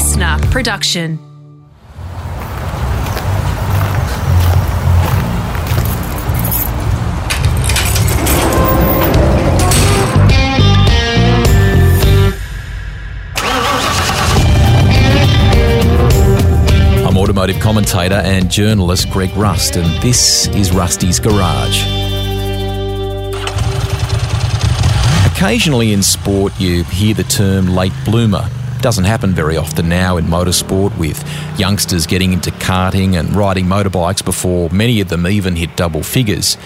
LiSTNR production. I'm automotive commentator and journalist Greg Rust, and this is Rusty's Garage. Occasionally in sport, you hear the term late bloomer. Doesn't happen very often now in motorsport, with youngsters getting into karting and riding motorbikes before many of them even hit double figures.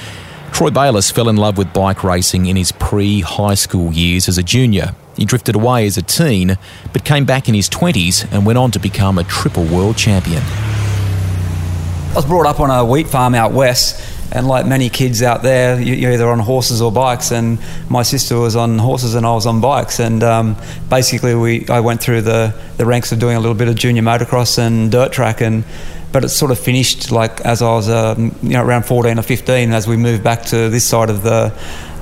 Troy Bayliss fell in love with bike racing in his pre high school years as a junior. He drifted away as a teen, but came back in his 20s and went on to become a triple world champion. I was brought up on a wheat farm out west, and like many kids out there, you- you're either on horses or bikes. And my sister was on horses, and I was on bikes. And um, basically, we I went through the, the ranks of doing a little bit of junior motocross and dirt track, and but it sort of finished like as I was um, you know around 14 or 15 as we moved back to this side of the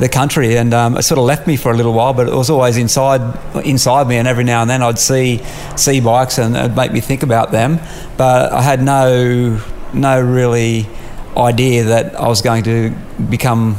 the country, and um, it sort of left me for a little while. But it was always inside inside me, and every now and then I'd see see bikes, and it'd make me think about them. But I had no no really idea that I was going to become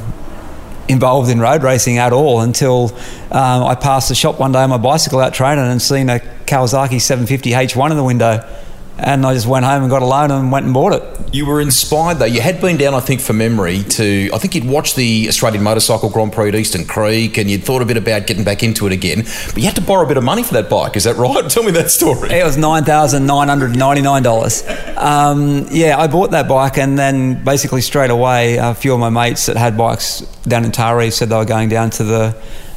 involved in road racing at all until um, I passed the shop one day on my bicycle out training and seen a Kawasaki 750 H1 in the window. And I just went home and got a loan and went and bought it. You were inspired though. You had been down, I think, for memory to. I think you'd watched the Australian Motorcycle Grand Prix at Eastern Creek, and you'd thought a bit about getting back into it again. But you had to borrow a bit of money for that bike. Is that right? Tell me that story. It was nine thousand nine hundred ninety nine dollars. Um, yeah, I bought that bike, and then basically straight away, a few of my mates that had bikes down in Taree said they were going down to the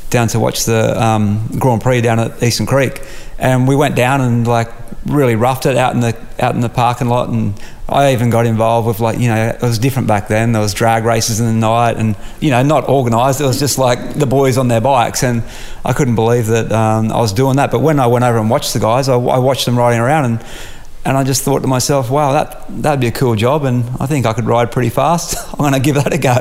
down to watch the um, Grand Prix down at Eastern Creek, and we went down and like really roughed it out in the out in the parking lot, and I even got involved with like you know it was different back then. There was drag races in the night, and you know not organised. It was just like the boys on their bikes, and I couldn't believe that um, I was doing that. But when I went over and watched the guys, I, I watched them riding around and. And I just thought to myself, wow, that, that'd be a cool job, and I think I could ride pretty fast. I'm going to give that a go.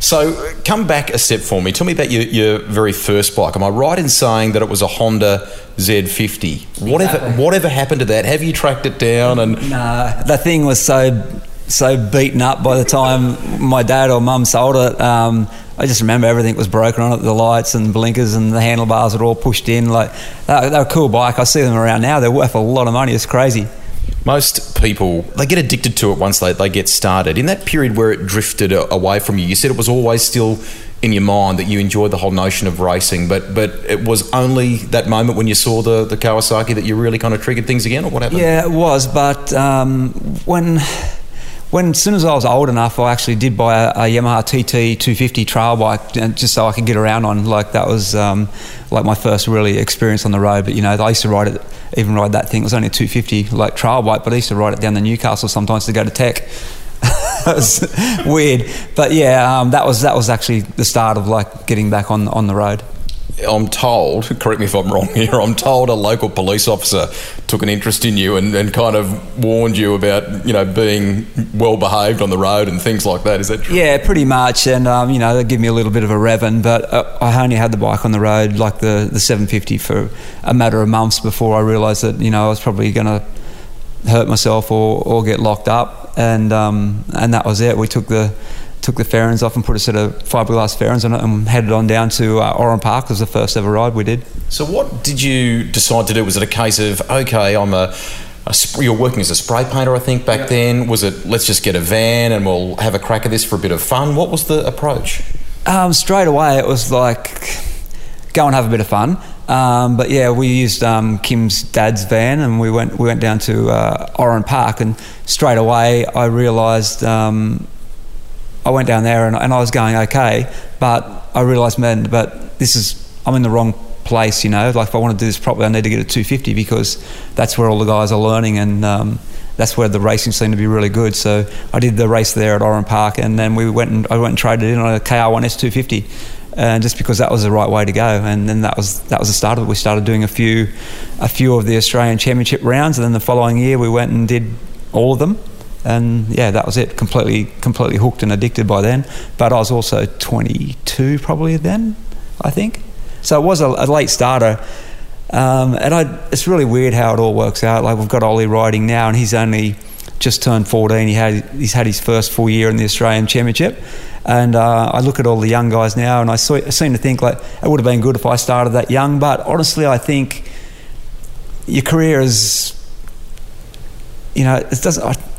So, come back a step for me. Tell me about your, your very first bike. Am I right in saying that it was a Honda Z50? Whatever Exactly. whatever happened to that? Have you tracked it down? And Nah, the thing was so so beaten up by the time my dad or mum sold it. Um, I just remember everything was broken on it. The lights and blinkers and the handlebars were all pushed in. Like they they were a cool bike. I see them around now. They're worth a lot of money. It's crazy. Most people they get addicted to it once they, they get started. In that period where it drifted away from you, you said it was always still in your mind that you enjoyed the whole notion of racing, but but it was only that moment when you saw the, the Kawasaki that you really kind of triggered things again, or what happened? Yeah, it was. But um, when when as soon as I was old enough, I actually did buy a, a Yamaha TT 250 trail bike just so I could get around on. Like that was um, like my first really experience on the road. But you know, I used to ride it, even ride that thing. It was only a 250 like trail bike, but I used to ride it down to Newcastle sometimes to go to Tech. it was weird, but yeah, um, that was that was actually the start of like getting back on on the road. I'm told, correct me if I'm wrong here, I'm told a local police officer took an interest in you and, and kind of warned you about, you know, being well behaved on the road and things like that. Is that true? Yeah, pretty much. And, um, you know, they give me a little bit of a revving, but uh, I only had the bike on the road, like the, the 750, for a matter of months before I realised that, you know, I was probably going to hurt myself or, or get locked up. And, um, and that was it. We took the took the fairings off and put a set of fiberglass fairings on it and headed on down to uh, Oran Park. It was the first ever ride we did. So, what did you decide to do? Was it a case of, okay, I'm a, a sp- you're working as a spray painter, I think, back then? Was it, let's just get a van and we'll have a crack at this for a bit of fun? What was the approach? Um, straight away, it was like go and have a bit of fun. Um, but yeah, we used um, Kim's dad's van, and we went we went down to uh, Oran Park, and straight away I realised um, I went down there and, and I was going okay, but I realised, man, but this is I'm in the wrong place, you know. Like if I want to do this properly, I need to get a 250 because that's where all the guys are learning and. Um, that's where the racing seemed to be really good. So I did the race there at Oran Park, and then we went and I went and traded in on a KR1 S250, and just because that was the right way to go. And then that was that was the start of it. We started doing a few a few of the Australian Championship rounds, and then the following year we went and did all of them. And yeah, that was it. Completely completely hooked and addicted by then. But I was also 22 probably then, I think. So it was a, a late starter. Um, and I, it's really weird how it all works out. Like we've got Ollie riding now, and he's only just turned 14. He had he's had his first full year in the Australian Championship, and uh, I look at all the young guys now, and I, saw, I seem to think like it would have been good if I started that young. But honestly, I think your career is, you know, it doesn't.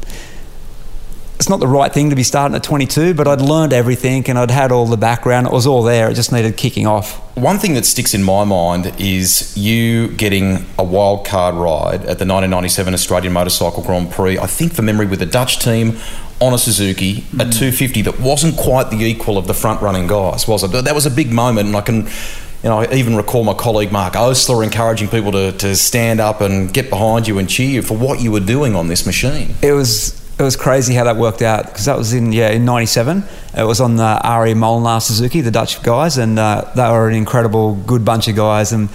Not the right thing to be starting at 22, but I'd learned everything and I'd had all the background. It was all there. It just needed kicking off. One thing that sticks in my mind is you getting a wild card ride at the 1997 Australian Motorcycle Grand Prix. I think, for memory, with the Dutch team on a Suzuki, mm. a 250 that wasn't quite the equal of the front running guys, was it? That was a big moment, and I can you know, I even recall my colleague Mark Oastler encouraging people to, to stand up and get behind you and cheer you for what you were doing on this machine. It was it was crazy how that worked out because that was in yeah in '97. It was on the Arie Molenaar Suzuki, the Dutch guys, and uh, they were an incredible, good bunch of guys, and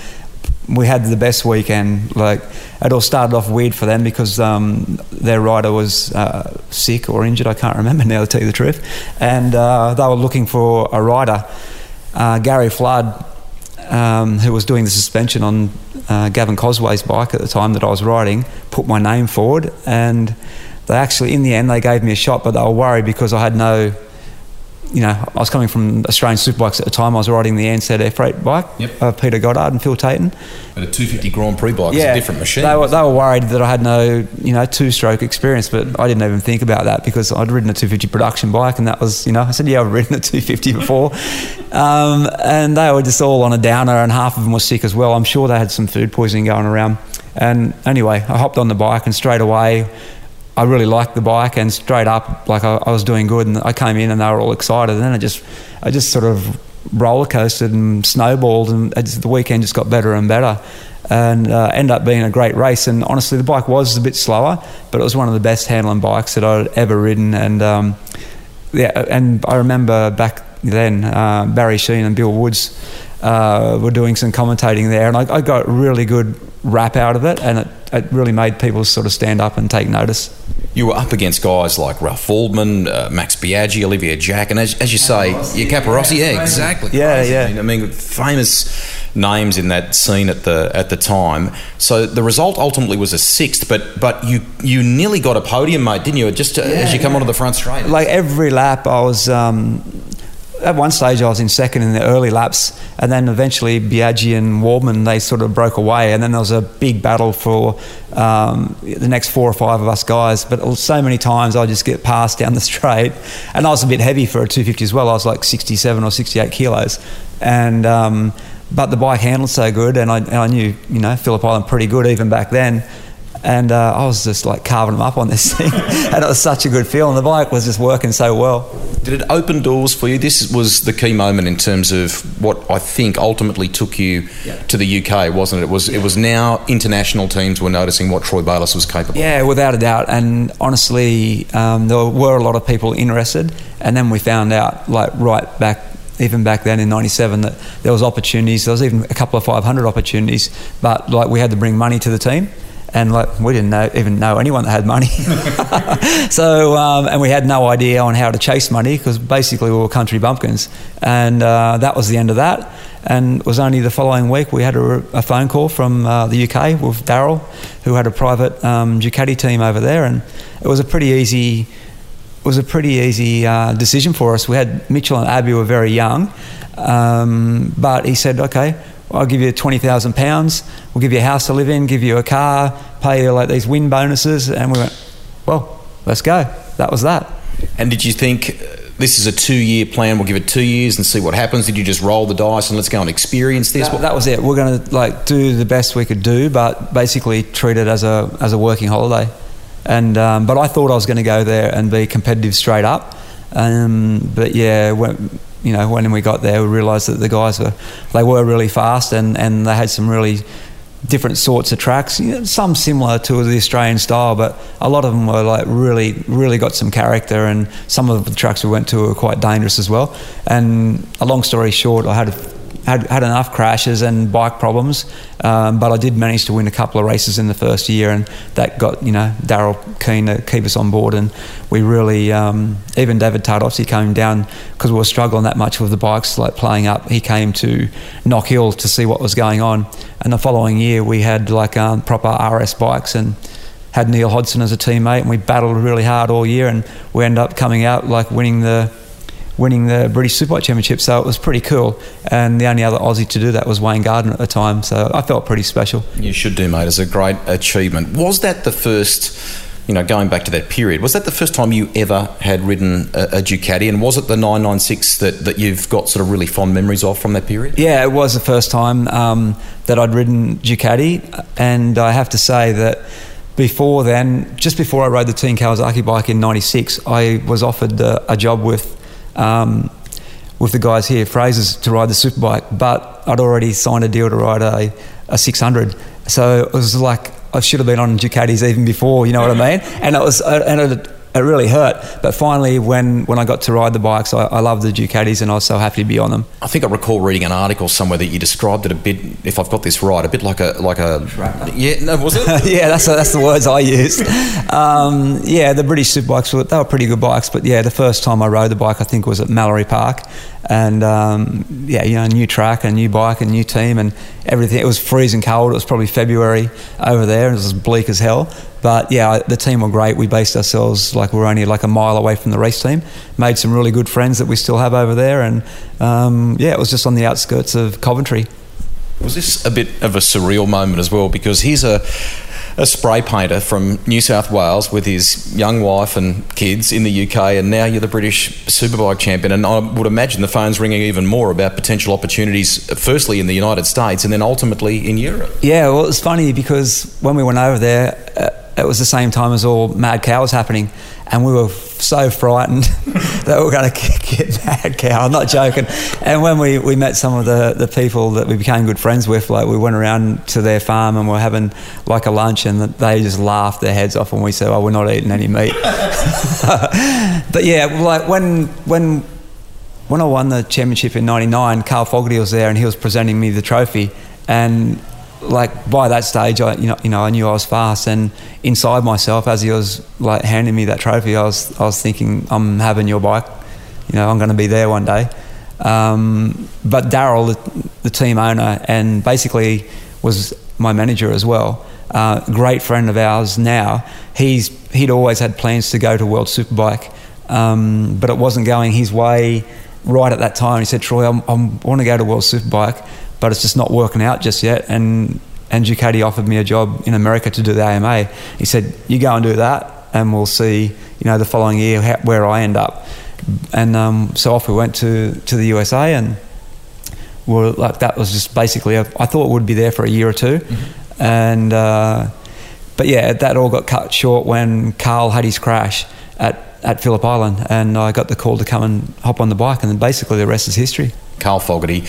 we had the best weekend. Like it all started off weird for them because um, their rider was uh, sick or injured. I can't remember now to tell you the truth, and uh, they were looking for a rider. Uh, Gary Flood, um, who was doing the suspension on uh, Gavin Cosway's bike at the time that I was riding, put my name forward and they actually, in the end, they gave me a shot, but they were worried because I had no, you know, I was coming from Australian Superbikes at the time. I was riding the ANZ F8 bike yep. of Peter Goddard and Phil Tayton. But a 250 Grand Prix bike yeah, is a different machine. They were, they were worried that I had no, you know, two-stroke experience, but I didn't even think about that because I'd ridden a 250 production bike, and that was, you know, I said, yeah, I've ridden a 250 before, um, and they were just all on a downer, and half of them were sick as well. I'm sure they had some food poisoning going around. And anyway, I hopped on the bike and straight away I really liked the bike and straight up, like I, I, was doing good, and I came in and they were all excited. And then I just, I just sort of roller coasted and snowballed, and just, the weekend just got better and better, and uh, ended up being a great race. And honestly, the bike was a bit slower, but it was one of the best handling bikes that I'd ever ridden. And um, yeah, and I remember back then uh, Barry Sheene and Bill Woods uh, were doing some commentating there, and I, I got really good rap out of it, and it, it really made people sort of stand up and take notice. You were up against guys like Ralf Waldmann, uh, Max Biaggi, Olivier Jacque, and as, as you say, your Capirossi, yeah, exactly. Yeah, yeah. I mean, famous names in that scene at the at the time. So the result ultimately was a sixth, but but you you nearly got a podium, mate, didn't you? Just to, yeah, as you come yeah. onto the front straight. Like every lap, I was. Um, at one stage I was in second in the early laps, and then eventually Biaggi and Waldmann they sort of broke away, and then there was a big battle for um, the next four or five of us guys. But so many times I just get passed down the straight, and I was a bit heavy for a 250 as well. I was like 67 or 68 kilos, and um, but the bike handled so good, and I, and I knew you know Phillip Island pretty good even back then and uh, I was just like carving them up on this thing, and it was such a good feel. And the bike was just working so well. Did it open doors for you? This was the key moment in terms of what I think ultimately took you yeah. to the UK, wasn't it? It was. Yeah. It was now international teams were noticing what Troy Bayliss was capable. Yeah, without a doubt. And honestly, um, there were a lot of people interested, and then we found out, like right back even back then in 97 that there was opportunities there was even a couple of 500 opportunities but like we had to bring money to the team and like we didn't know, even know anyone that had money. so um, and we had no idea on how to chase money because basically we were country bumpkins, and uh, that was the end of that. And it was only the following week we had a, a phone call from uh, the UK with Daryl, who had a private um, Ducati team over there, and it was a pretty easy. It was a pretty easy uh, decision for us. We had Mitchell and Abby were very young, um, but he said, "Okay, I'll give you twenty thousand pounds. We'll give you a house to live in, give you a car, pay you like these win bonuses." And we went, "Well, let's go." That was that. And did you think uh, this is a two-year plan? We'll give it two years and see what happens. Did you just roll the dice and let's go and experience this? That, that was it. We're going to like do the best we could do, but basically treat it as a as a working holiday. And um, but I thought I was going to go there and be competitive straight up. Um, but yeah, when, you know, when we got there, we realised that the guys were they were really fast and, and they had some really different sorts of tracks. You know, some similar to the Australian style, but a lot of them were like really, really got some character. And some of the tracks we went to were quite dangerous as well. And a long story short, I had a had, had enough crashes and bike problems, um, but I did manage to win a couple of races in the first year, and that got you know Daryl keen to keep us on board, and we really um, even David Tardozzi came down because we were struggling that much with the bikes, like playing up. He came to Knock Hill to see what was going on, and the following year we had like um, proper RS bikes and had Neil Hodgson as a teammate, and we battled really hard all year, and we ended up coming out like winning the winning the British Superbike Championship. So it was pretty cool. And the only other Aussie to do that was Wayne Gardner at the time. So I felt pretty special. You should do, mate. It's a great achievement. Was that the first? You know, going back to that period, was that the first time you ever had ridden a, a Ducati, and was it the 996 that, that you've got sort of really fond memories of from that period? Yeah, it was the first time um, that I'd ridden Ducati, and I have to say that before then, just before I rode the Team Kawasaki bike in '96, I was offered a, a job with um, with the guys here, Fraser's, to ride the superbike, but I'd already signed a deal to ride a, a 600. So it was like I should have been on Ducatis even before, you know what I mean? And it was, and it, it really hurt. But finally, when, when I got to ride the bikes, I, I loved the Ducatis and I was so happy to be on them. I think I recall reading an article somewhere that you described it a bit, if I've got this right, a bit like a like a yeah, no, was it? yeah, that's that's the words I used. Um, yeah, the British superbikes were they were pretty good bikes, but yeah, the first time I rode the bike, I think was at Mallory Park, and um, yeah, you know, new track, a new bike, a new team, and everything. It was freezing cold. It was probably February over there. And it was bleak as hell. But yeah, the team were great. We based ourselves like we are only like a mile away from the race team. Made some really good friends that we still have over there, and um, yeah, it was just on the outskirts of Coventry. Was this a bit of a surreal moment as well? Because he's a a spray painter from New South Wales with his young wife and kids in the UK, and now you're the British Superbike champion. And I would imagine the phone's ringing even more about potential opportunities, firstly in the United States and then ultimately in Europe. Yeah, well, it's funny because when we went over there, uh, it was the same time as all Mad Cow was happening and we were so frightened that we were going to get mad cow. I'm not joking. And when we, we met some of the, the people that we became good friends with, like we went around to their farm and we are having like a lunch, and they just laughed their heads off when we said, "Oh, we're not eating any meat." but yeah, like when when when I won the championship in '99, Carl Fogarty was there and he was presenting me the trophy, and like by that stage, I you know you know I knew I was fast, and inside myself, as he was like handing me that trophy, I was I was thinking, I'm having your bike, you know, I'm going to be there one day. Um, but Daryl, the, the, team owner, and basically was my manager as well. Uh, great friend of ours now. He's he'd always had plans to go to World Superbike, um, but it wasn't going his way right at that time. He said, Troy, I'm, I'm, I want to go to World Superbike but it's just not working out just yet. And and Ducati offered me a job in America to do the AMA. He said, "You go and do that, and we'll see, you know, the following year how, where I end up." And um, so off we went to to the USA, and we like that was just basically. A, I thought it would be there for a year or 2 mm-hmm. and uh, but yeah, that all got cut short when Carl had his crash at at Phillip Island, and I got the call to come and hop on the bike, and then basically the rest is history. Carl Fogarty,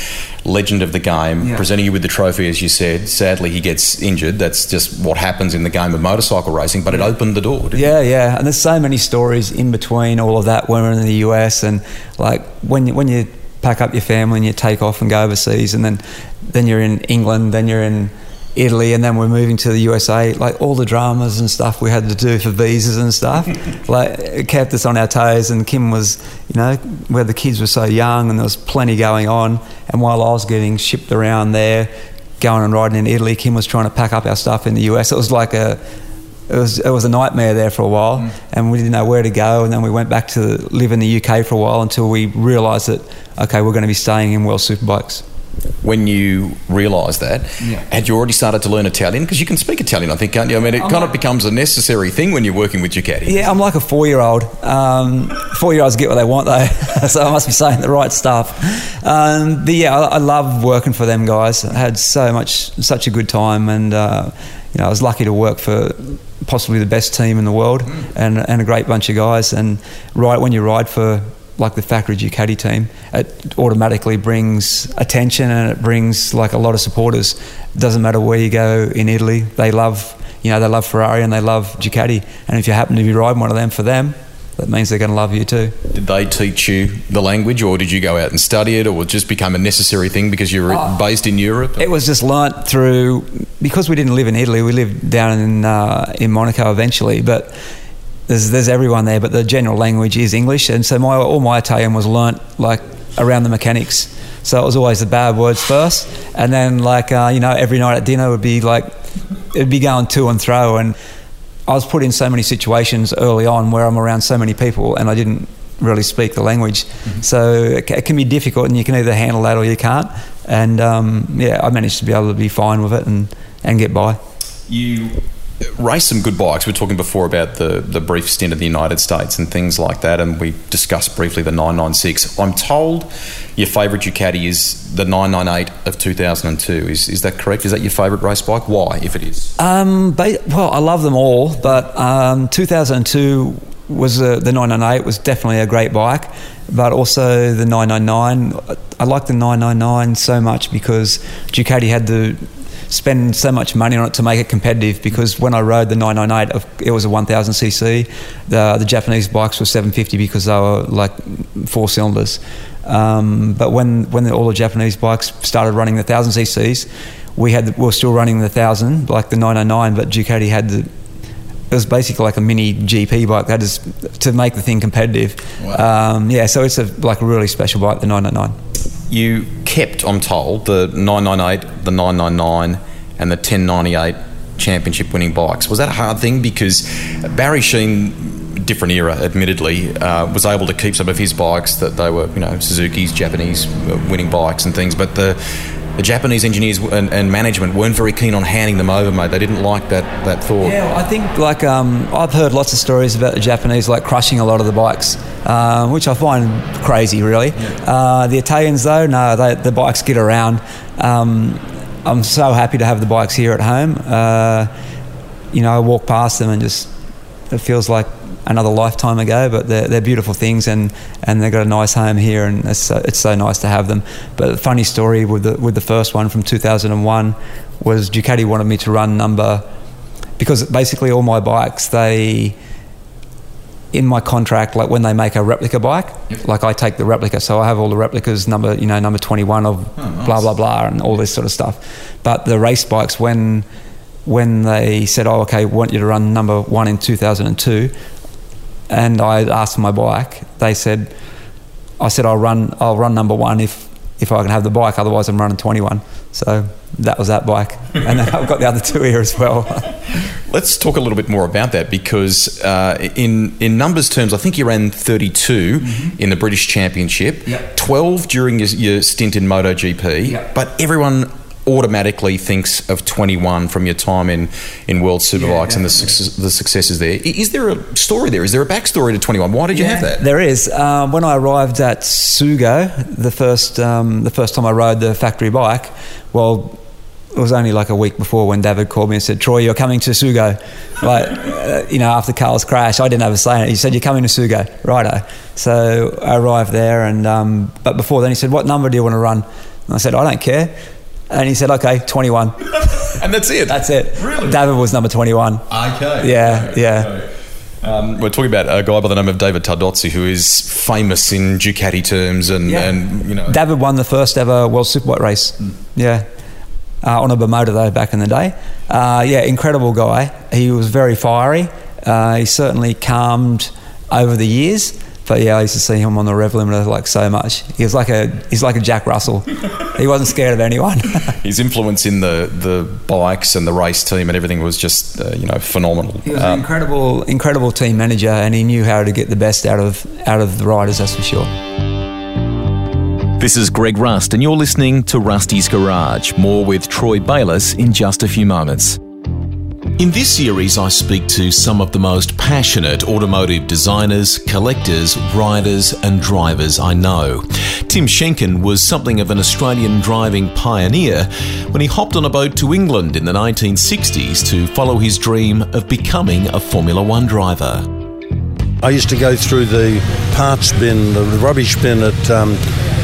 legend of the game, yeah. presenting you with the trophy, as you said. Sadly, he gets injured. That's just what happens in the game of motorcycle racing, but it opened the door. yeah, it? yeah. And there's so many stories in between all of that when we're in the US and like when you, when you pack up your family and you take off and go overseas, and then then you're in England, then you're in Italy, and then we're moving to the USA. Like all the dramas and stuff we had to do for visas and stuff, like it kept us on our toes. And Kim was, you know, where the kids were so young, and there was plenty going on. And while I was getting shipped around there, going and riding in Italy, Kim was trying to pack up our stuff in the US. It was like a it was it was a nightmare there for a while, mm. and we didn't know where to go. And then we went back to live in the UK for a while until we realised that okay, we're going to be staying in World Superbikes when you realised that, yeah. had you already started to learn Italian? Because you can speak Italian, I think, can't you? I mean, it I'm kind like, of becomes a necessary thing when you're working with Ducati. Yeah, I'm like a four-year-old. Um, four-year-olds get what they want, though, so I must be saying the right stuff. Um, but yeah, I, I, love working for them guys. I had so much, such a good time, and uh, you know, I was lucky to work for possibly the best team in the world mm. and, and a great bunch of guys. And right when you ride for like the factory Ducati team, it automatically brings attention and it brings like a lot of supporters. It doesn't matter where you go in Italy, they love you know they love Ferrari and they love Ducati, and if you happen to be riding one of them for them, that means they're going to love you too. Did they teach you the language, or did you go out and study it, or it just become a necessary thing because you were oh, based in Europe? It was just learnt through because we didn't live in Italy. We lived down in uh, in Monaco eventually, but there's there's everyone there. But the general language is English, and so my all my Italian was learnt like around the mechanics. So it was always the bad words first, and then like uh, you know every night at dinner would be like it'd be going to and throw. and I was put in so many situations early on where I'm around so many people and I didn't really speak the language. Mm-hmm. So it, it, can be difficult, and you can either handle that or you can't. And um, yeah, I managed to be able to be fine with it and, and get by. You race some good bikes. We are talking before about the, the brief stint in the United States and things like that, and we discussed briefly the 996. I'm told your favourite Ducati is the 998 of 2002. Is, is that correct? Is that your favourite race bike? Why, if it is? Um, well, I love them all, but um, 2002 was a, the 998 was definitely a great bike, but also the 999. I like the 999 so much because Ducati had the spend so much money on it to make it competitive because when I rode the 998, it was a 1000cc. The, the Japanese bikes were 750 because they were like four cylinders. Um, but when, when the, all the Japanese bikes started running the 1000 cc's, we had the, we were still running the 1000, like the 909, but Ducati had the it was basically like a mini GP bike. That is to make the thing competitive. Wow. Um, yeah, so it's a like a really special bike, the 999 you kept, I'm told, the 998, the 999, and the 1098 championship winning bikes. Was that a hard thing? Because Barry Sheene, different era, admittedly, uh, was able to keep some of his bikes that they were, you know, Suzuki's Japanese uh, winning bikes and things, but the the Japanese engineers and, and, management weren't very keen on handing them over, mate. They didn't like that, that thought. Yeah, I think like um, I've heard lots of stories about the Japanese like crushing a lot of the bikes, uh, which I find crazy, really. Yeah. Uh, the Italians, though, no, they, the bikes get around. Um, I'm so happy to have the bikes here at home. Uh, you know, I walk past them and just it feels like another lifetime ago, but they're, they're beautiful things and, and they've got a nice home here and it's so, it's so nice to have them. But the funny story with the, with the first one from 2001 was Ducati wanted me to run number, because basically all my bikes, they, in my contract, like when they make a replica bike, yep. like I take the replica, so I have all the replicas, number you know, number twenty one of oh, nice. blah blah blah, and all this sort of stuff. But the race bikes, when when they said, "Oh, okay, we want you to run number one in 2002," and I asked my bike. They said, "I said I'll run. I'll run number one if if I can have the bike. Otherwise, I'm running 21." So that was that bike, and then I've got the other two here as well. Let's talk a little bit more about that because, uh, in in numbers terms, I think you ran 32 mm-hmm. in the British Championship, yep. 12 during your, your stint in MotoGP, yep. but everyone automatically thinks of 21 from your time in, in World Superbikes yeah, and the, success, the successes there. Is there a story there? Is there a backstory to 21? Why did you have that? There is. Um, when I arrived at Sugo, the first, um, the first time I rode the factory bike, well, it was only like a week before when David called me and said, Troy, you're coming to Sugo. Like, uh, you know, after Carl's crash, I didn't have a say in it. He said, You're coming to Sugo. Righto. So I arrived there, and um, but before then, he said, What number do you want to run? And I said, I don't care. And he said, okay, 21. and that's it? That's it. Really? David was number 21. Okay. Yeah, okay. yeah. Okay. Um, we're talking about a guy by the name of David Tardozzi, who is famous in Ducati terms, and, yeah. and you know. David won the first ever World Superbike race. Mm. Yeah, uh, on a Bimota though back in the day. Uh, yeah, incredible guy. He was very fiery. Uh, he certainly calmed over the years. But yeah, I used to see him on the rev limiter like so much. He was like a he's like a Jack Russell. he wasn't scared of anyone. His influence in the the bikes and the race team and everything was just uh, you know phenomenal. He was um, an incredible incredible team manager, and he knew how to get the best out of out of the riders. That's for sure. This is Greg Rust, and you're listening to Rusty's Garage. More with Troy Bayliss in just a few moments. In this series, I speak to some of the most passionate automotive designers, collectors, riders, and drivers I know. Tim Schenken was something of an Australian driving pioneer when he hopped on a boat to England in the 1960s to follow his dream of becoming a Formula One driver. I used to go through the parts bin, the rubbish bin at um,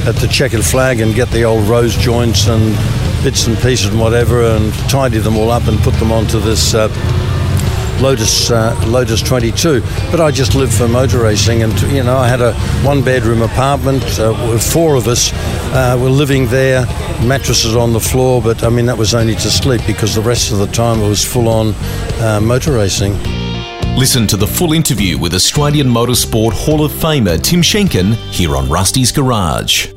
at the checkered flag, and get the old rose joints and bits and pieces and whatever and tidy them all up and put them onto this uh, Lotus uh, Lotus 22. But I just lived for motor racing, and you know I had a one-bedroom apartment. Uh, with four of us uh, were living there, mattresses on the floor. But I mean that was only to sleep because the rest of the time it was full-on uh, motor racing. Listen to the full interview with Australian Motorsport Hall of Famer Tim Schenken here on Rusty's Garage.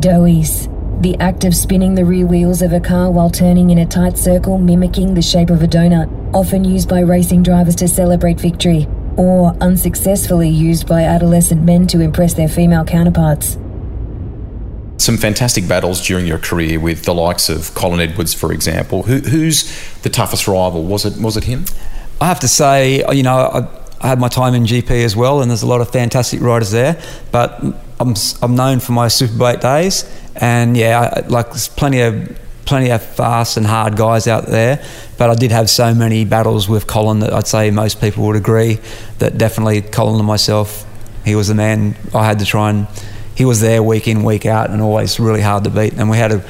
Doughies. The act of spinning the rear wheels of a car while turning in a tight circle mimicking the shape of a donut, often used by racing drivers to celebrate victory, or unsuccessfully used by adolescent men to impress their female counterparts. Some fantastic battles during your career with the likes of Colin Edwards, for example. Who, who's the toughest rival? Was it was it him? I have to say, you know, I, I had my time in GP as well, and there's a lot of fantastic riders there. But I'm, I'm known for my Superbike days, and yeah, I, like there's plenty of plenty of fast and hard guys out there. But I did have so many battles with Colin that I'd say most people would agree that definitely Colin and myself, he was the man I had to try and. He was there week in, week out, and always really hard to beat. And we had a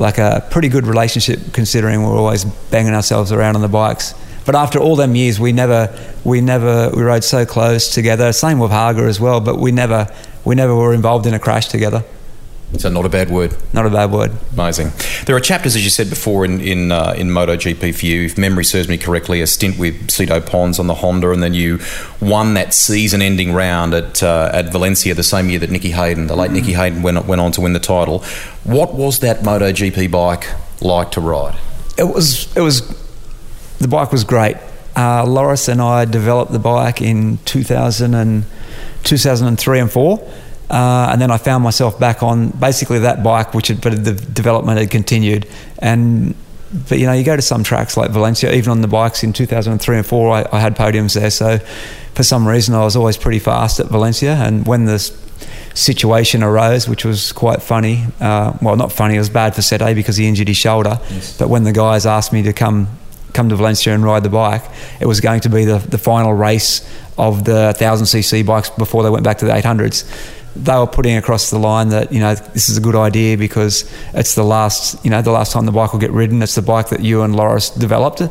like a pretty good relationship considering we were always banging ourselves around on the bikes. But after all them years, we never, we never, we rode so close together. Same with Haga as well, but we never, we never were involved in a crash together. So not a bad word. Not a bad word. Amazing. There are chapters, as you said before, in in, uh, in MotoGP for you. If memory serves me correctly, a stint with Sito Pons on the Honda, and then you won that season-ending round at uh, at Valencia the same year that Nicky Hayden, the late mm. Nicky Hayden, went went on to win the title. What was that MotoGP bike like to ride? It was it was the bike was great. Uh, Loris and I developed the bike in 2000 and 2003 and four uh, and then I found myself back on basically that bike, which had, but the development had continued. And but you know, you go to some tracks like Valencia, even on the bikes in 2003 and four, I, I had podiums there. So for some reason, I was always pretty fast at Valencia. And when this situation arose, which was quite funny, uh, well, not funny, it was bad for Sete because he injured his shoulder. Yes. But when the guys asked me to come come to Valencia and ride the bike, it was going to be the, the final race of the 1000cc bikes before they went back to the 800s they were putting across the line that you know this is a good idea because it's the last you know the last time the bike will get ridden. It's the bike that you and Loris developed,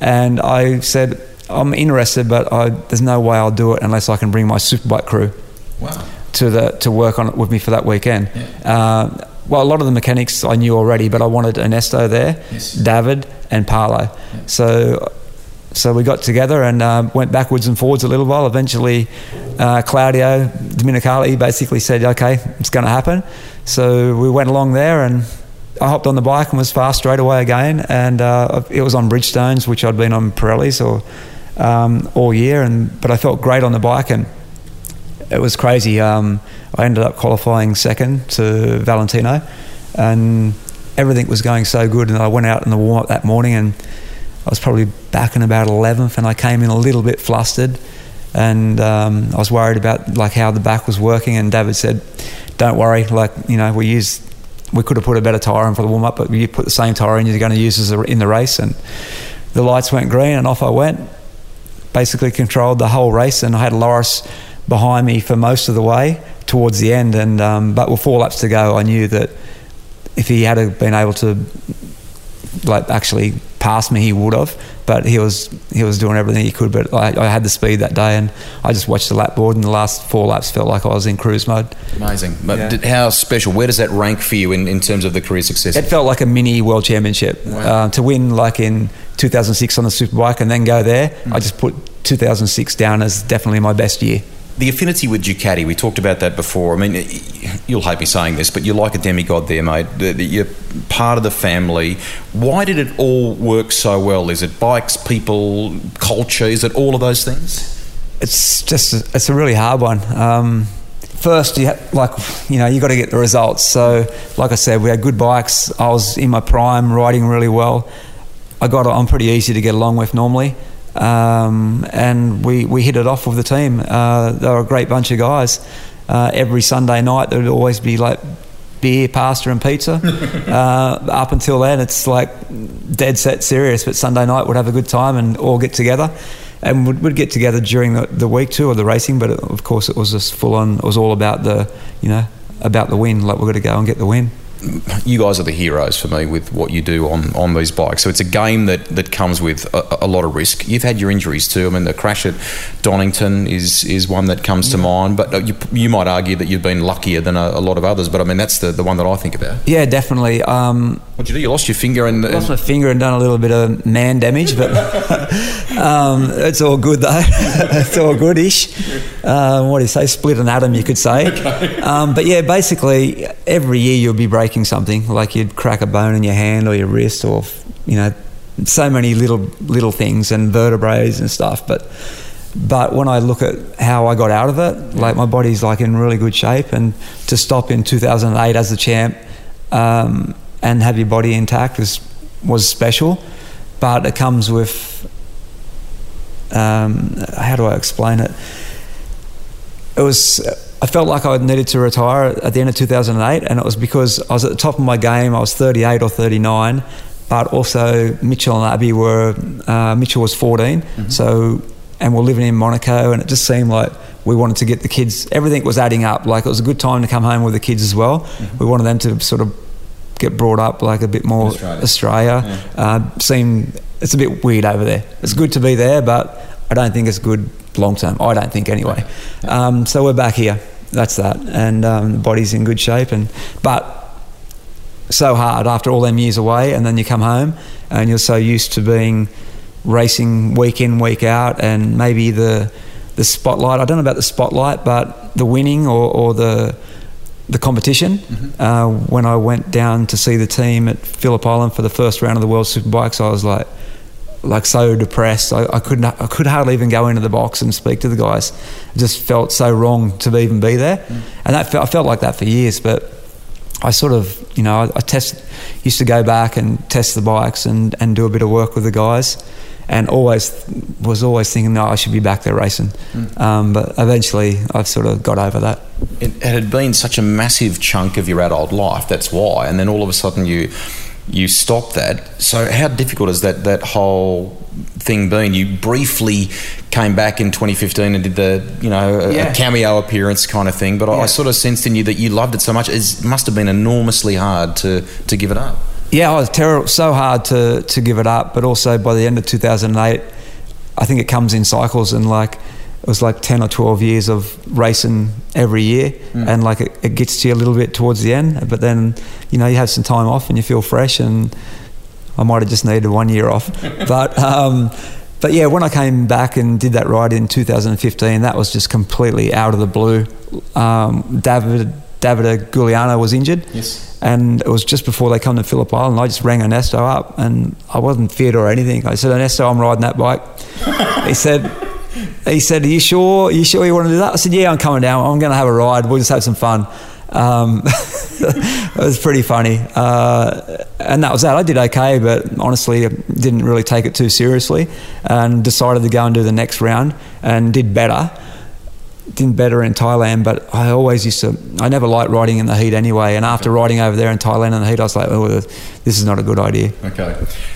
and I said I'm interested, but I, there's no way I'll do it unless I can bring my superbike crew. Wow. To the to work on it with me for that weekend. Yeah. Uh, well, a lot of the mechanics I knew already, but I wanted Ernesto there, yes. David, and Paolo. Yeah. So so we got together and uh, went backwards and forwards a little while. Eventually, uh, Claudio Domenicali basically said, "Okay, it's going to happen." So we went along there, and I hopped on the bike and was fast straight away again. And uh, it was on Bridgestones, which I'd been on Pirellis or um, all year, and but I felt great on the bike, and it was crazy. Um, I ended up qualifying second to Valentino, and everything was going so good. And I went out in the warm up that morning and I was probably back in about 11th, and I came in a little bit flustered, and um, I was worried about like how the back was working. And David said, "Don't worry, like you know, we used we could have put a better tyre in for the warm up, but you put the same tyre in you're going to use in the race." And the lights went green, and off I went. Basically, controlled the whole race, and I had Loris behind me for most of the way towards the end. And um, but with four laps to go, I knew that if he had been able to like actually pass me, he would have. But he was he was doing everything he could. But I, I, had the speed that day, and I just watched the lap board, and the last four laps felt like I was in cruise mode. Amazing. But yeah. did, how special? Where does that rank for you in, in terms of the career success? It felt like a mini world championship. Wow. Uh, to win like in 2006 on the superbike and then go there, mm. I just put 2006 down as definitely my best year the affinity with Ducati, we talked about that before. I mean, you'll hate me saying this, but you're like a demigod there, mate. You're part of the family. Why did it all work so well? Is it bikes, people, culture? Is it all of those things? It's just, it's a really hard one. Um, first, you have, like, you know, you got to get the results. So, like I said, we had good bikes. I was in my prime, riding really well. I got, I'm pretty easy to get along with normally. Um, and we, we hit it off with the team. Uh, they were a great bunch of guys. Uh, every Sunday night, there would always be like beer, pasta, and pizza. uh, up until then, it's like dead set serious. But Sunday night, we'd have a good time and all get together. And we'd, we'd get together during the, the week too, or the racing. But it, of course, it was just full on. It was all about the, you know, about the win. Like we're going to go and get the win. You guys are the heroes for me with what you do on, on these bikes. So it's a game that, that comes with a, a lot of risk. You've had your injuries too. I mean, the crash at Donington is is one that comes yeah. to mind, but uh, you, you might argue that you've been luckier than a, a, lot of others. But I mean, that's the, the one that I think about. Yeah, definitely. Um, what did you do? You lost your finger and, and lost my finger and done a little bit of man damage, but um, it's all good though. it's all goodish. Um, what do you say? Split an atom, you could say. Okay. Um, but yeah, basically, every year you'll be breaking something. Like you'd crack a bone in your hand or your wrist, or you know, so many little little things and vertebrae and stuff. But but when I look at how I got out of it, like my body's like in really good shape, and to stop in 2008 as the champ um, and have your body intact was was special. But it comes with um, how do I explain it? It was I felt like I needed to retire at the end of 2008, and it was because I was at the top of my game. I was 38 or 39, but also Mitchell and Abby were. Uh, Mitchell was 14, mm-hmm. so and we're living in Monaco, and it just seemed like we wanted to get the kids. Everything was adding up. Like it was a good time to come home with the kids as well. Mm-hmm. We wanted them to sort of get brought up like a bit more Australia. Australia. Yeah. Uh, seem it's a bit weird over there. It's good to be there, but I don't think it's good long term. I don't think anyway. Um, so we're back here. That's that, and um, the body's in good shape. And but so hard after all them years away, and then you come home, and you're so used to being racing week in week out, and maybe the the spotlight. I don't know about the spotlight, but the winning or, or the the competition. Mm-hmm. Uh, when I went down to see the team at Phillip Island for the first round of the World Superbikes, I was like like so depressed. I, I couldn't. I could hardly even go into the box and speak to the guys. It just felt so wrong to even be there, mm. and that I felt like that for years. But I sort of, you know, I, I test used to go back and test the bikes and and do a bit of work with the guys, and always was always thinking, no, I should be back there racing. Mm. Um, but eventually, I've sort of got over that. It, it had been such a massive chunk of your adult life. That's why, and then all of a sudden you you stop that. So how difficult has that that whole thing been? You briefly came back in 2015 and did the you know a, yeah. a cameo appearance kind of thing, but yeah. I, I, sort of sensed in you that you loved it so much. It must have been enormously hard to to give it up. Yeah, it was terrible, so hard to to give it up, but also by the end of 2008, I think it comes in cycles and like it was like 10 or 12 years of racing every year mm. and like it, it, gets to you a little bit towards the end but then you know you have some time off and you feel fresh and I might have just needed one year off. But um, but yeah when I came back and did that ride in 2015 that was just completely out of the blue. Um, David David Giugliano was injured. Yes. And it was just before they come to Phillip Island I just rang Ernesto up and I wasn't feared or anything. I said Ernesto I'm riding that bike. He said he said, "Are you sure? Are you sure you want to do that?" I said, "Yeah, I'm coming down. I'm going to have a ride. We'll just have some fun." Um, it was pretty funny, uh, and that was that. I did okay, but honestly, didn't really take it too seriously, and decided to go and do the next round, and did better did better in Thailand, but I always used to. I never liked riding in the heat anyway. And after riding over there in Thailand in the heat, I was like, "Oh, this is not a good idea." Okay,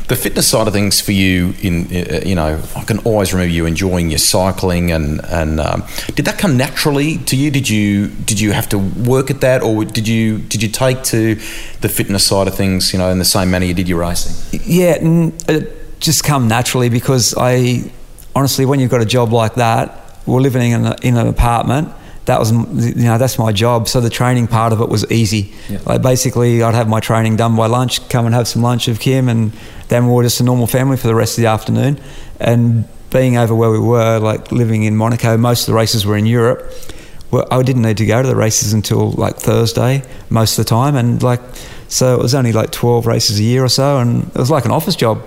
the fitness side of things for you, in uh, you know, I can always remember you enjoying your cycling, and and um, did that come naturally to you? Did you did you have to work at that, or did you did you take to the fitness side of things, you know, in the same manner you did your racing? Yeah, it just come naturally because I honestly, when you've got a job like that we're living in, a, in an apartment. That was you know that's my job. So the training part of it was easy. Yeah. like basically i'd have my training done by lunch come and have some lunch with kim and then we were just a normal family for the rest of the afternoon. And being over where we were like living in monaco most of the races were in europe. Well, i didn't need to go to the races until like thursday most of the time. And like so it was only like 12 races a year or so and it was like an office job.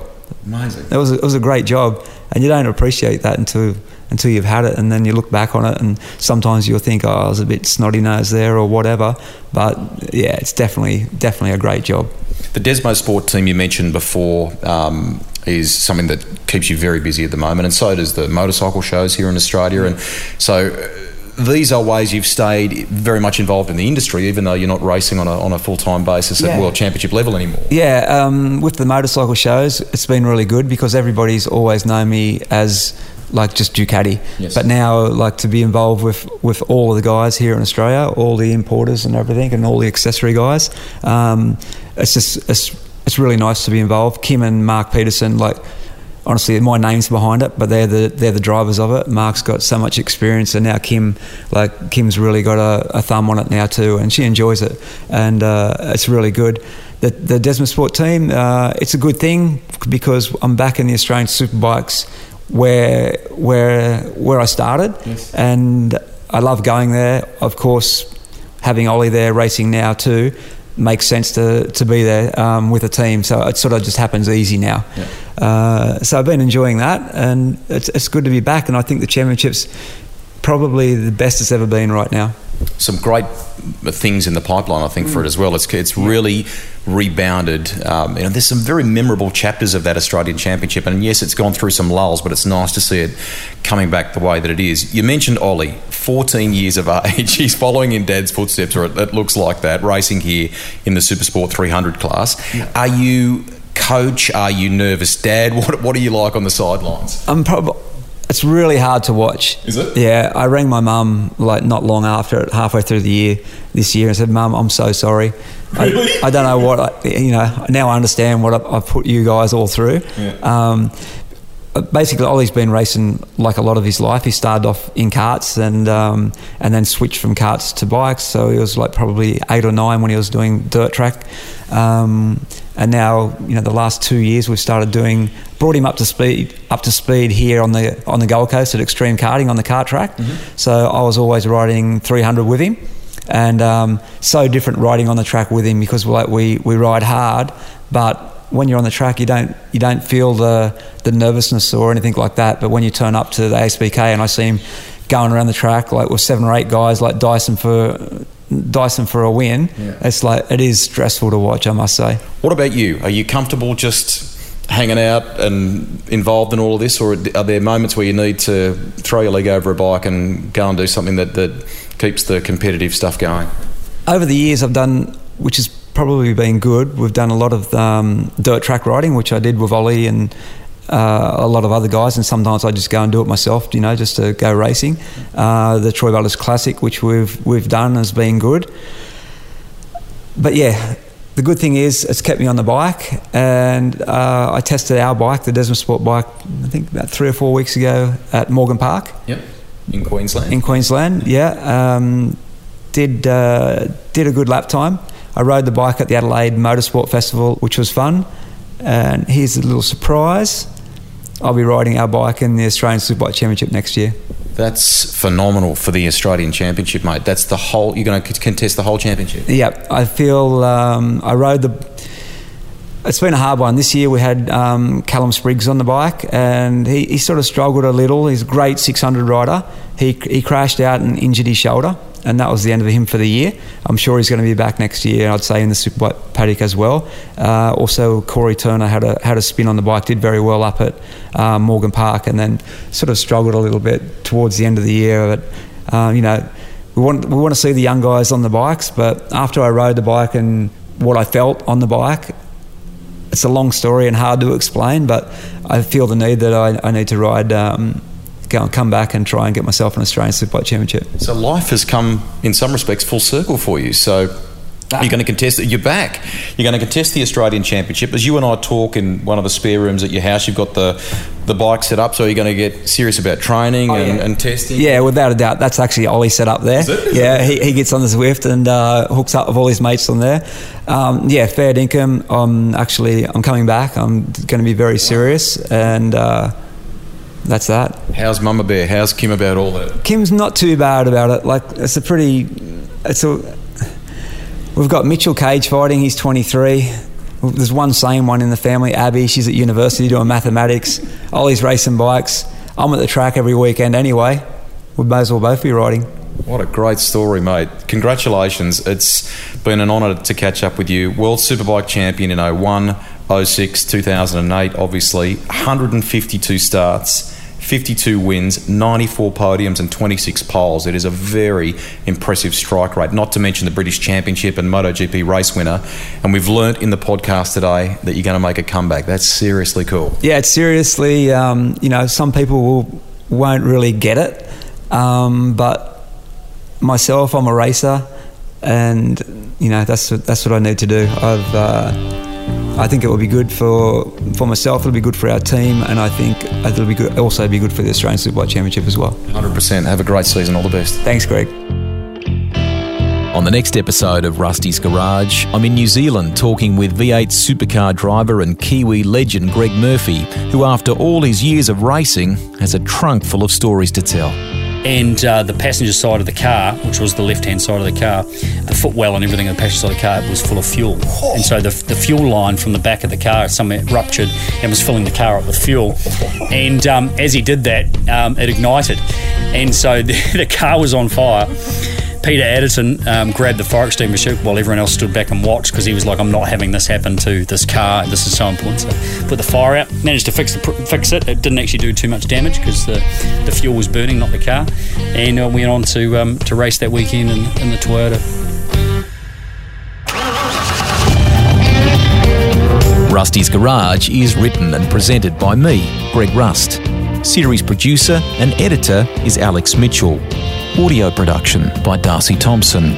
Amazing. It was, it was a great job. And you don't appreciate that until until you've had it, and then you look back on it, and sometimes you'll think, "Oh, I was a bit snotty nosed there" or whatever. But yeah, it's definitely definitely a great job. The Desmo Sport team you mentioned before um, is something that keeps you very busy at the moment, and so does the motorcycle shows here in Australia, and so. Uh, these are ways you've stayed very much involved in the industry, even though you're not racing on a, on a full time basis yeah. at World Championship level anymore. Yeah, um, with the motorcycle shows, it's been really good because everybody's always known me as like just Ducati. Yes. But now, like to be involved with with all of the guys here in Australia, all the importers and everything, and all the accessory guys, um, it's just it's it's really nice to be involved. Kim and Mark Peterson, like honestly, my name's behind it, but they're the they're the drivers of it. Mark's got so much experience, and now Kim, like Kim's really got a, a thumb on it now too, and she enjoys it, and uh, it's really good. The, the Desmo Sport team, uh, it's a good thing because I'm back in the Australian Superbikes where where where I started, Yes. and I love going there. Of course, having Ollie there racing now too makes sense to, to be there um, with a team. So it sort of just happens easy now. Uh, so I've been enjoying that, and it's, it's good to be back. And I think the championship's probably the best it's ever been right now. some great things in the pipeline, I think, for it as well. It's it's really rebounded. Um, and there's some very memorable chapters of that Australian Championship. And yes, it's gone through some lulls, but it's nice to see it coming back the way that it is. You mentioned Ollie, 14 years of age. He's following in Dad's footsteps, or it, it looks like that, racing here in the Supersport 300 class. Are you coach? Are you nervous, Dad? What what are you like on the sidelines? I'm probably. It's really hard to watch. Is it? Yeah, I rang my mum like not long after it, halfway through the year this year, and said, "Mum, I'm so sorry. Really? I, I don't know what I, you know. Now I understand what I've, put you guys all through." Um, basically, Ollie's been racing like a lot of his life. He started off in karts and um, and then switched from karts to bikes. So he was like probably eight or nine when he was doing dirt track. Um, and now, you know, the last two years we've started doing brought him up to speed up to speed here on the on the Gold Coast at Extreme Karting on the kart track. So I was always riding 300 with him and um, so different riding on the track with him because like we, we ride hard, but when you're on the track, you don't you don't feel the the nervousness or anything like that. But when you turn up to the ASBK and I see him going around the track like with seven or eight guys like Dyson for Dyson for a win, it's like it is stressful to watch. I must say. What about you? Are you comfortable just hanging out and involved in all of this, or are there moments where you need to throw your leg over a bike and go and do something that, that keeps the competitive stuff going? over the years I've done, which has probably been good. We've done a lot of um, dirt track riding, which I did with Ollie and uh, a lot of other guys, and sometimes I just go and do it myself, you know, just to go racing. Uh, the Troy Bayliss Classic, which we've we've done, has been good. But yeah, the good thing is it's kept me on the bike, and uh, I tested our bike, the Desmo Sport bike, I think about three or four weeks ago at Morgan Park Yep. In Queensland. in Queensland. Yeah, um, did uh, did a good lap time. I rode the bike at the Adelaide Motorsport Festival, which was fun. And here's a little surprise: I'll be riding our bike in the Australian Superbike Championship next year. That's phenomenal for the Australian Championship, mate. That's the whole. You're going to contest the whole championship. Yeah, I feel um, I rode the. It's been a hard one. This year we had um, Callum Spriggs on the bike, and he, he sort of struggled a little. He's a great 600 rider. He, he crashed out and injured his shoulder, and that was the end of him for the year. I'm sure he's going to be back next year. I'd say in the Superbike paddock as well. Uh, also, Corey Turner had a had a spin on the bike, did very well up at uh, Morgan Park, and then sort of struggled a little bit towards the end of the year. But uh, you know, we want we want to see the young guys on the bikes. But after I rode the bike and what I felt on the bike, it's a long story and hard to explain. But I feel the need that I, I need to ride. Um, Go come back and try and get myself an Australian Superbike Championship. So life has come, in some respects, full circle for you. So you're going to contest it. You're back. You're going to contest the Australian Championship. As you and I talk in one of the spare rooms at your house, you've got the the bike set up. So you're going to get serious about training and, yeah. and testing. Yeah, without a doubt. That's actually Ollie set up there. Is it? Is yeah, he, he gets on the Zwift and uh, hooks up with all his mates on there. Um, yeah, fair dinkum. I'm actually I'm coming back. I'm going to be very serious, and uh, that's that. How's Mama Bear? How's Kim about all that? Kim's not too bad about it. Like it's a pretty, it's a. We've got Mitchell Cage fighting. He's 23. There's one same one in the family. Abby, she's at university doing mathematics. Ollie's racing bikes. I'm at the track every weekend anyway. We may as well both be riding. What a great story, mate. Congratulations. It's been an honour to catch up with you. World Superbike champion in 01, 06, 2008, obviously. 152 starts, 52 wins, 94 podiums, and 26 poles. It is a very impressive strike rate, not to mention the British Championship and MotoGP race winner. And we've learnt in the podcast today that you're going to make a comeback. That's seriously cool. Yeah, it's seriously, um, you know, some people will won't really get it. Um, but myself, I'm a racer, and you know that's that's what I need to do. I've uh, I think it will be good for for myself. It'll be good for our team, and I think it'll be good, also be good for the Australian Superbike Championship as well. 100%. Have a great season. All the best. Thanks, Greg. On the next episode of Rusty's Garage, I'm in New Zealand talking with V8 supercar driver and Kiwi legend Greg Murphy, who, after all his years of racing, has a trunk full of stories to tell and uh, the passenger side of the car, which was the left hand side of the car, the footwell and everything on the passenger side of the car was full of fuel. And so the, the fuel line from the back of the car somewhere ruptured and was filling the car up with fuel. And um, as he did that, um, it ignited. And so the, the car was on fire Peter Adderton um, grabbed the fire extinguisher while everyone else stood back and watched because he was like, I'm not having this happen to this car. This is so important. So put the fire out, managed to fix, the, fix it. It didn't actually do too much damage because the, the fuel was burning, not the car. And uh, went on to, um, to race that weekend in, in the Toyota. Rusty's Garage is written and presented by me, Greg Rust. Series producer and editor is Alex Mitchell. Audio production by Darcy Thompson.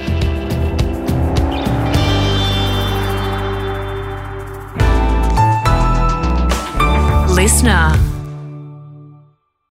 LiSTNR.